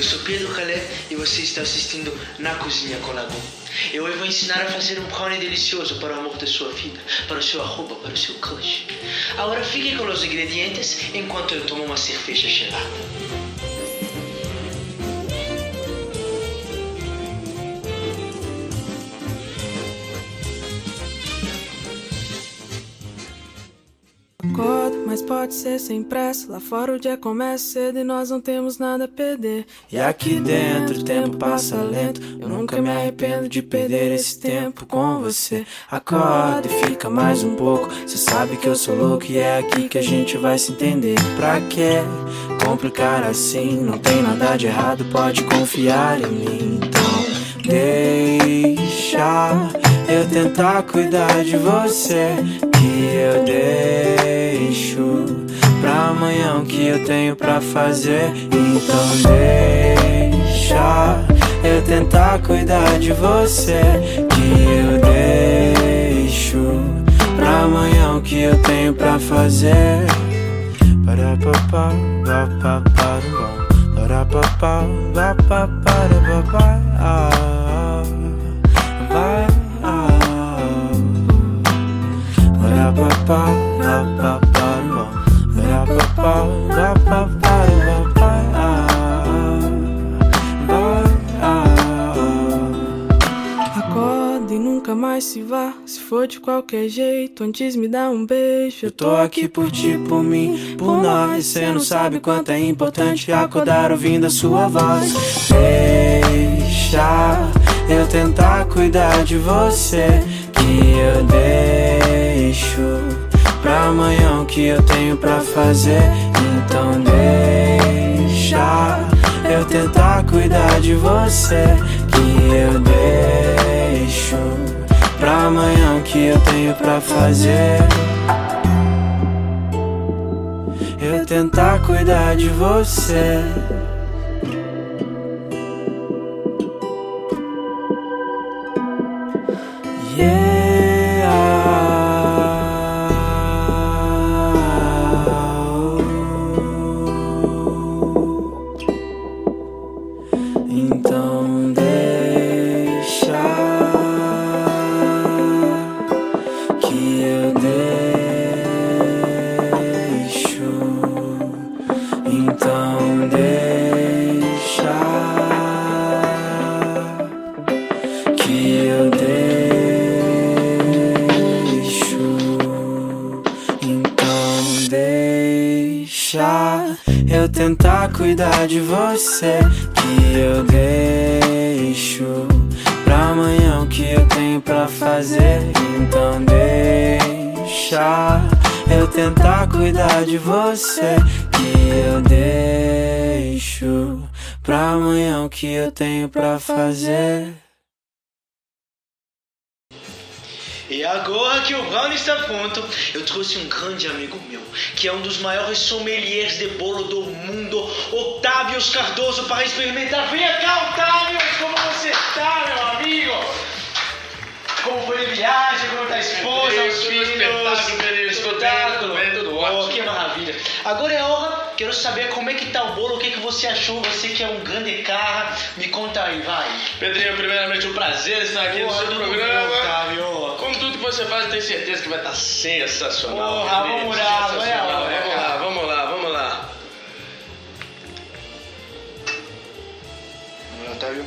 Eu sou Pedro Calé e você está assistindo Na Cozinha com Lagoon. Eu vou ensinar a fazer um brownie delicioso para o amor da sua vida, para o seu arroba, para o seu crush. Agora fique com os ingredientes enquanto eu tomo uma cerveja gelada. Mas pode ser sem pressa. Lá fora o dia começa cedo e nós não temos nada a perder. E aqui dentro o tempo passa lento. Eu nunca me arrependo de perder esse tempo com você. Acorda e fica mais um pouco. Cê sabe que eu sou louco e é aqui que a gente vai se entender. Pra quê? Complicar assim, não tem nada de errado, pode confiar em mim. Então, deixa eu tentar cuidar de você. Que eu deixo amanhã o que eu tenho pra fazer. Então deixa eu tentar cuidar de você. Que eu deixo pra amanhã o que eu tenho pra fazer. Para papá, pa pa para para papá, pa pa para papá. Se vá. Se for de qualquer jeito, antes me dá um beijo. Eu tô aqui por ti, por mim, por nós. Cê não sabe quanto é importante acordar ouvindo a sua voz. Deixa eu tentar cuidar de você. Que eu deixo pra amanhã o que eu tenho pra fazer. Então deixa eu tentar cuidar de você. Que eu deixo pra amanhã o que eu tenho pra fazer. Eu tentar cuidar de você. Yeah. Eu tentar cuidar de você. Que eu deixo pra amanhã o que eu tenho pra fazer. Então deixa eu tentar cuidar de você. Que eu deixo pra amanhã o que eu tenho pra fazer. E agora que o brownie está pronto, eu trouxe um grande amigo meu, que é um dos maiores sommeliers de bolo do mundo, Otávio Cardoso, para experimentar. Venha cá, Otávio! Como você está, meu amigo? Como foi a viagem? Como está a esposa, os filhos? espetáculo. Espetáculo. Tudo bem, tudo Oh, ótimo. que maravilha. Agora é a hora, quero saber como é que tá o bolo, o que, que você achou, você que é um grande cara, me conta aí, vai. Pedrinho, primeiramente um prazer estar aqui no Porra, seu tudo programa. bem, Otávio. Como tudo que você faz, eu tenho certeza que vai estar sensacional. Porra, realmente, vamos lá, vai sensacional. lá, vai Vamos lá. lá, vamos lá, vamos lá. Otávio.